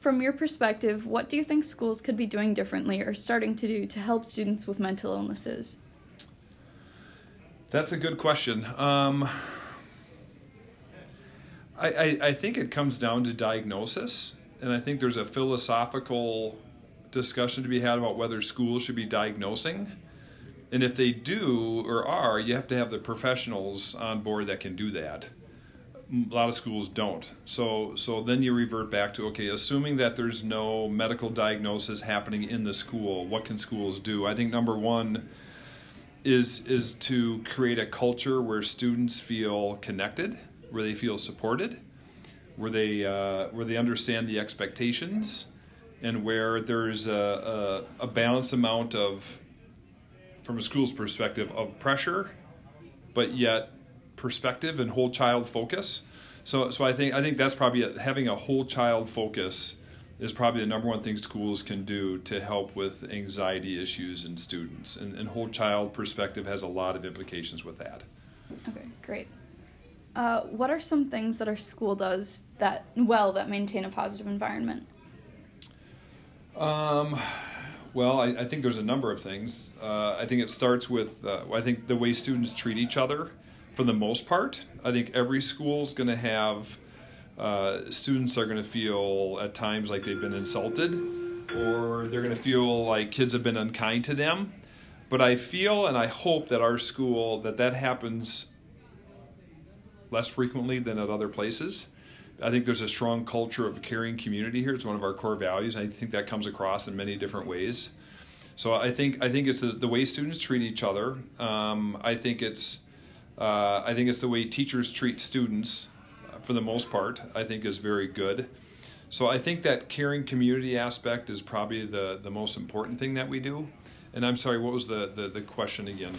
From your perspective, what do you think schools could be doing differently or starting to do to help students with mental illnesses? That's a good question. Um, I, I, I think it comes down to diagnosis, and I think there's a philosophical discussion to be had about whether schools should be diagnosing. And if they do or are, you have to have the professionals on board that can do that. A lot of schools don't. So so then you revert back to okay, assuming that there's no medical diagnosis happening in the school, what can schools do? I think number 1 is is to create a culture where students feel connected where they feel supported, where they uh, where they understand the expectations, and where there's a, a, a balanced amount of, from a school's perspective, of pressure, but yet perspective and whole child focus. So, so I think I think that's probably a, having a whole child focus is probably the number one thing schools can do to help with anxiety issues in students. And, and whole child perspective has a lot of implications with that. Okay, great. Uh, what are some things that our school does that well that maintain a positive environment? Um, well, I, I think there's a number of things. Uh, I think it starts with uh, I think the way students treat each other. For the most part, I think every school is going to have uh, students are going to feel at times like they've been insulted, or they're going to feel like kids have been unkind to them. But I feel and I hope that our school that that happens less frequently than at other places. I think there's a strong culture of caring community here. It's one of our core values. I think that comes across in many different ways. So I think I think it's the, the way students treat each other. Um, I think it's uh, I think it's the way teachers treat students, uh, for the most part. I think is very good. So I think that caring community aspect is probably the the most important thing that we do. And I'm sorry, what was the the, the question again?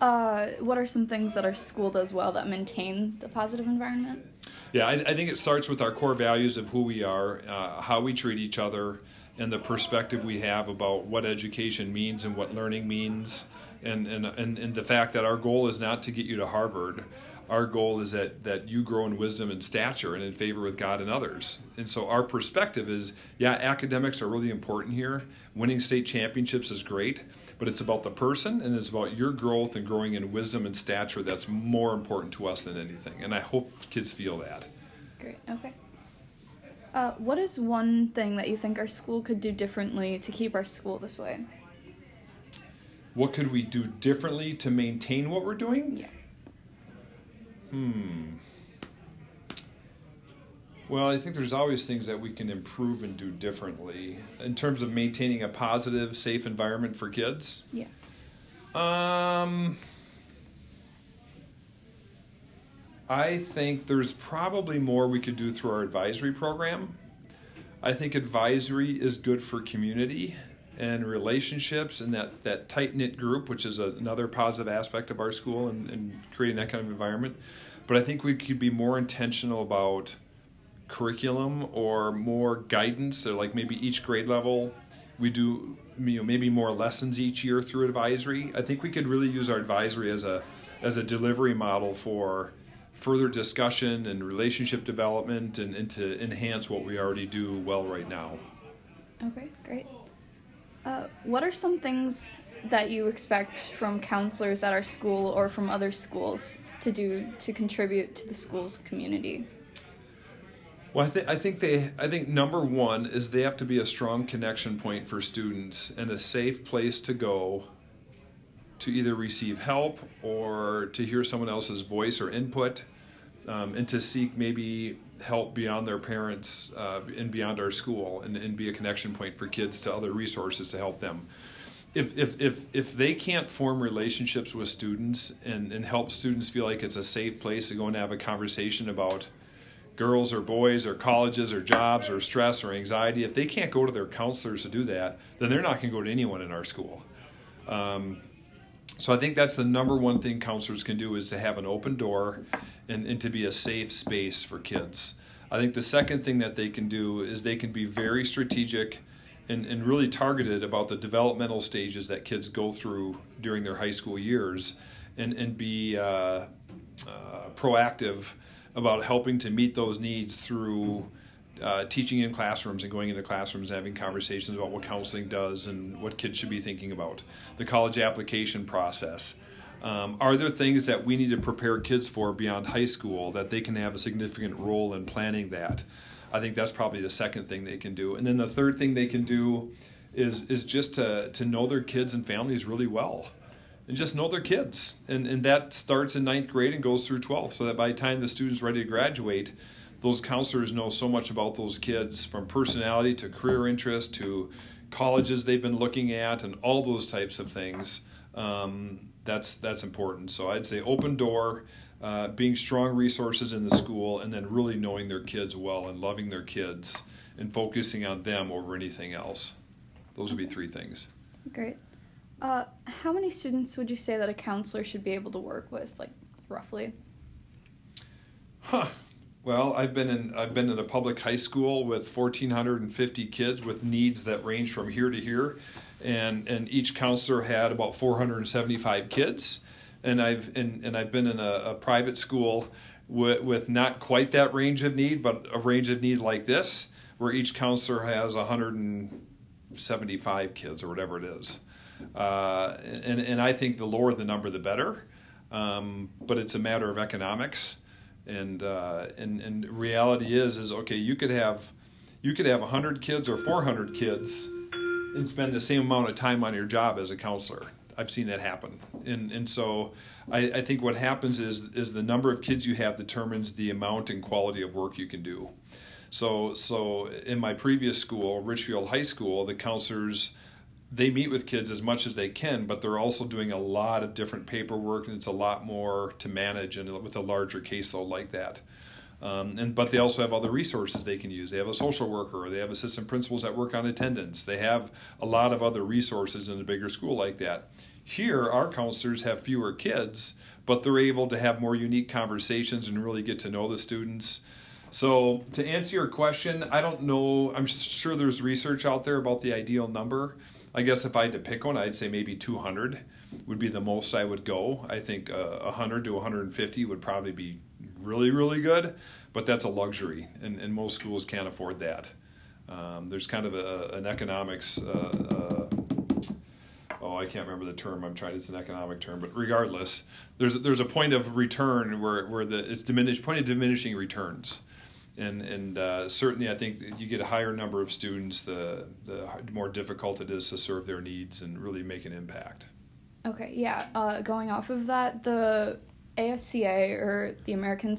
Uh, what are some things that our school does well that maintain the positive environment? Yeah, I, I think it starts with our core values of who we are, uh, how we treat each other, and the perspective we have about what education means and what learning means, and, and, and, and the fact that our goal is not to get you to Harvard. Our goal is that, that you grow in wisdom and stature and in favor with God and others. And so our perspective is yeah, academics are really important here. Winning state championships is great but it's about the person and it's about your growth and growing in wisdom and stature that's more important to us than anything. And I hope kids feel that. Great. Okay. Uh, what is one thing that you think our school could do differently to keep our school this way? What could we do differently to maintain what we're doing? Yeah. Hmm. Well, I think there's always things that we can improve and do differently in terms of maintaining a positive, safe environment for kids. Yeah. Um, I think there's probably more we could do through our advisory program. I think advisory is good for community and relationships and that, that tight knit group, which is a, another positive aspect of our school and, and creating that kind of environment. But I think we could be more intentional about curriculum or more guidance or like maybe each grade level we do you know maybe more lessons each year through advisory. I think we could really use our advisory as a as a delivery model for further discussion and relationship development and, and to enhance what we already do well right now. Okay great uh, what are some things that you expect from counselors at our school or from other schools to do to contribute to the school's community well, I, th- I think they. I think number one is they have to be a strong connection point for students and a safe place to go to either receive help or to hear someone else's voice or input, um, and to seek maybe help beyond their parents uh, and beyond our school, and, and be a connection point for kids to other resources to help them. If, if, if, if they can't form relationships with students and, and help students feel like it's a safe place to go and have a conversation about girls or boys or colleges or jobs or stress or anxiety, if they can't go to their counselors to do that, then they're not going to go to anyone in our school. Um, so I think that's the number one thing counselors can do is to have an open door and, and to be a safe space for kids. I think the second thing that they can do is they can be very strategic and, and really targeted about the developmental stages that kids go through during their high school years and, and be uh, uh, proactive about helping to meet those needs through uh, teaching in classrooms and going into classrooms and having conversations about what counseling does and what kids should be thinking about. The college application process. Um, are there things that we need to prepare kids for beyond high school that they can have a significant role in planning that? I think that's probably the second thing they can do. And then the third thing they can do is is just to to know their kids and families really well. And just know their kids. And and that starts in ninth grade and goes through 12th. So that by the time the student's ready to graduate, those counselors know so much about those kids from personality to career interest to colleges they've been looking at and all those types of things. Um, that's that's important. So I'd say open door, uh, being strong resources in the school, and then really knowing their kids well and loving their kids and focusing on them over anything else. Those would be three things. Great. Uh, how many students would you say that a counselor should be able to work with, like roughly? Huh. Well, I've been in I've been in a public high school with 1,450 kids with needs that range from here to here, and and each counselor had about 475 kids, and I've and, and I've been in a, a private school with, with not quite that range of need, but a range of need like this, where each counselor has 175 kids or whatever it is, uh, and and I think the lower the number, the better, um, but it's a matter of economics and uh, and and reality is is okay you could have you could have 100 kids or 400 kids and spend the same amount of time on your job as a counselor. I've seen that happen. And and so I, I think what happens is is the number of kids you have determines the amount and quality of work you can do. So so in my previous school richfield high school the counselors they meet with kids as much as they can, but they're also doing a lot of different paperwork, and it's a lot more to manage and with a larger caseload like that. Um, and but they also have other resources they can use. They have a social worker, they have assistant principals that work on attendance. They have a lot of other resources in a bigger school like that. Here, our counselors have fewer kids, but they're able to have more unique conversations and really get to know the students. So, to answer your question, I don't know. I'm sure there's research out there about the ideal number. I guess if I had to pick one, I'd say maybe 200 would be the most I would go. I think uh, 100 to 150 would probably be really, really good, but that's a luxury, and, and most schools can't afford that. Um, there's kind of a, an economics. Uh, uh, oh, I can't remember the term. I'm trying. It's an economic term, but regardless, there's there's a point of return where where the it's diminished point of diminishing returns and and uh, certainly I think you get a higher number of students, the the more difficult it is to serve their needs and really make an impact. Okay, yeah. Uh, going off of that, the ASCA or the American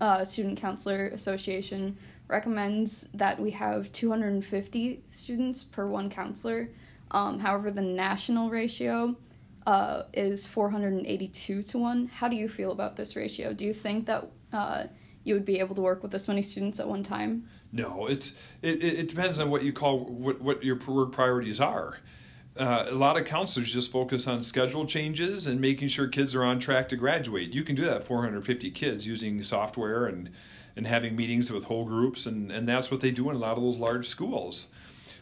uh, Student Counselor Association recommends that we have 250 students per one counselor. Um, however, the national ratio uh, is 482 to 1. How do you feel about this ratio? Do you think that uh, you would be able to work with this many students at one time? No, it's it, it depends on what you call what, what your work priorities are. Uh, a lot of counselors just focus on schedule changes and making sure kids are on track to graduate. You can do that 450 kids using software and and having meetings with whole groups and, and that's what they do in a lot of those large schools.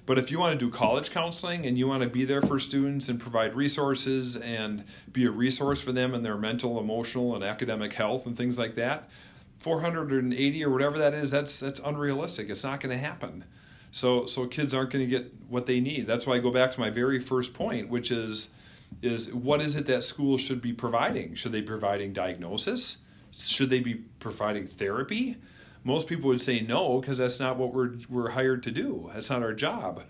But if you want to do college counseling and you want to be there for students and provide resources and be a resource for them in their mental, emotional, and academic health and things like that, 480 or whatever that is, that's that's unrealistic. It's not going to happen. So so kids aren't going to get what they need. That's why I go back to my very first point, which is is what is it that schools should be providing? Should they be providing diagnosis? Should they be providing therapy? Most people would say no because that's not what we're we're hired to do. That's not our job.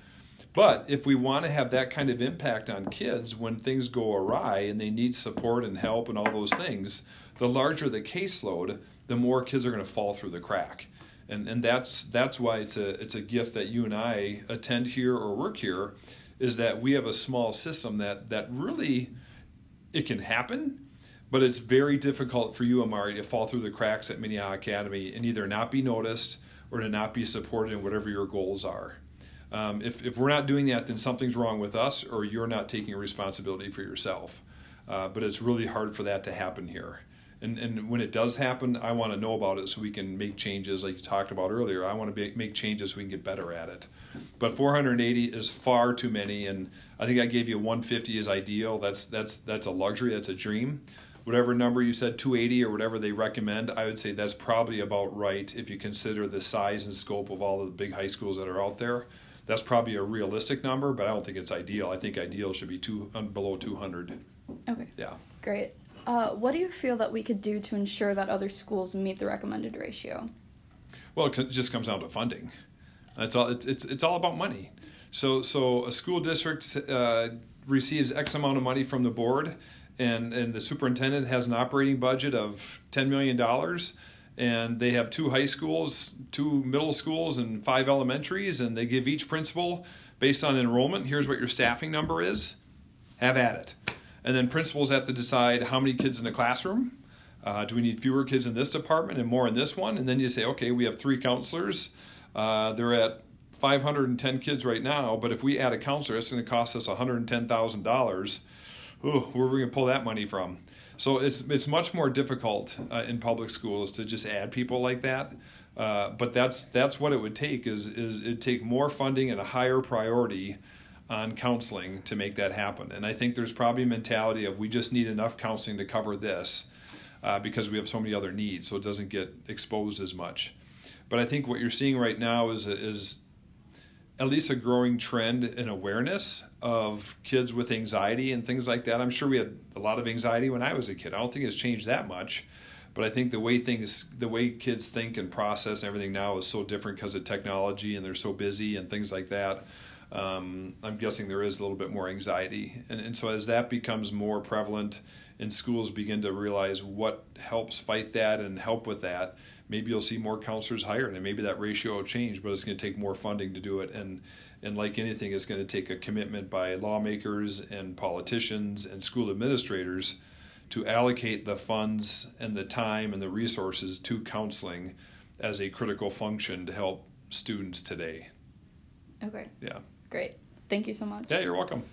But if we want to have that kind of impact on kids when things go awry and they need support and help and all those things, the larger the caseload, the more kids are going to fall through the crack. And, and that's that's why it's a it's a gift that you and I attend here or work here, is that we have a small system that that really it can happen, but it's very difficult for you, Amari, to fall through the cracks at Minnehaha Academy and either not be noticed or to not be supported in whatever your goals are. Um, if, if we're not doing that, then something's wrong with us or you're not taking responsibility for yourself. Uh, but it's really hard for that to happen here and and when it does happen, I want to know about it so we can make changes, like you talked about earlier. I want to be, make changes so we can get better at it. But 480 is far too many, and I think I gave you 150 is ideal. That's that's that's a luxury. That's a dream. whatever number you said 280 or whatever they recommend i would say that's probably about right if you consider the size and scope of all of the big high schools that are out there that's probably a realistic number but i don't think it's ideal. I think ideal should be two um, below 200 Okay, yeah. Great. Uh, what do you feel that we could do to ensure that other schools meet the recommended ratio? well it just comes down to funding. That's all it's, it's, it's all about money. So so a school district uh, receives x amount of money from the board and and the superintendent has an operating budget of 10 million dollars and they have two high schools two middle schools and five elementaries and they give each principal based on enrollment here's what your staffing number is have at it. And then principals have to decide how many kids in the classroom. Uh, do we need fewer kids in this department and more in this one? And then you say okay we have three counselors. Uh, they're at 510 kids right now but if we add a counselor it's going to cost us $110000 Ooh, where are we going to pull that money from? So it's it's much more difficult uh, in public schools to just add people like that. Uh, but that's that's what it would take is is it take more funding and a higher priority on counseling to make that happen. And I think there's probably a mentality of we just need enough counseling to cover this uh, because we have so many other needs, so it doesn't get exposed as much. But I think what you're seeing right now is is at least a growing trend in awareness of kids with anxiety and things like that. I'm sure we had a lot of anxiety when I was a kid. I don't think it's changed that much, but I think the way things, the way kids think and process everything now is so different because of technology and they're so busy and things like that. Um, I'm guessing there is a little bit more anxiety, and, and so as that becomes more prevalent, and schools begin to realize what helps fight that and help with that, maybe you'll see more counselors hired and maybe that ratio will change but it's going to take more funding to do it. And and like anything it's going to take a commitment by lawmakers and politicians and school administrators to allocate the funds and the time and the resources to counseling as a critical function to help students today. Okay, yeah. Great. Thank you so much. yeah you're welcome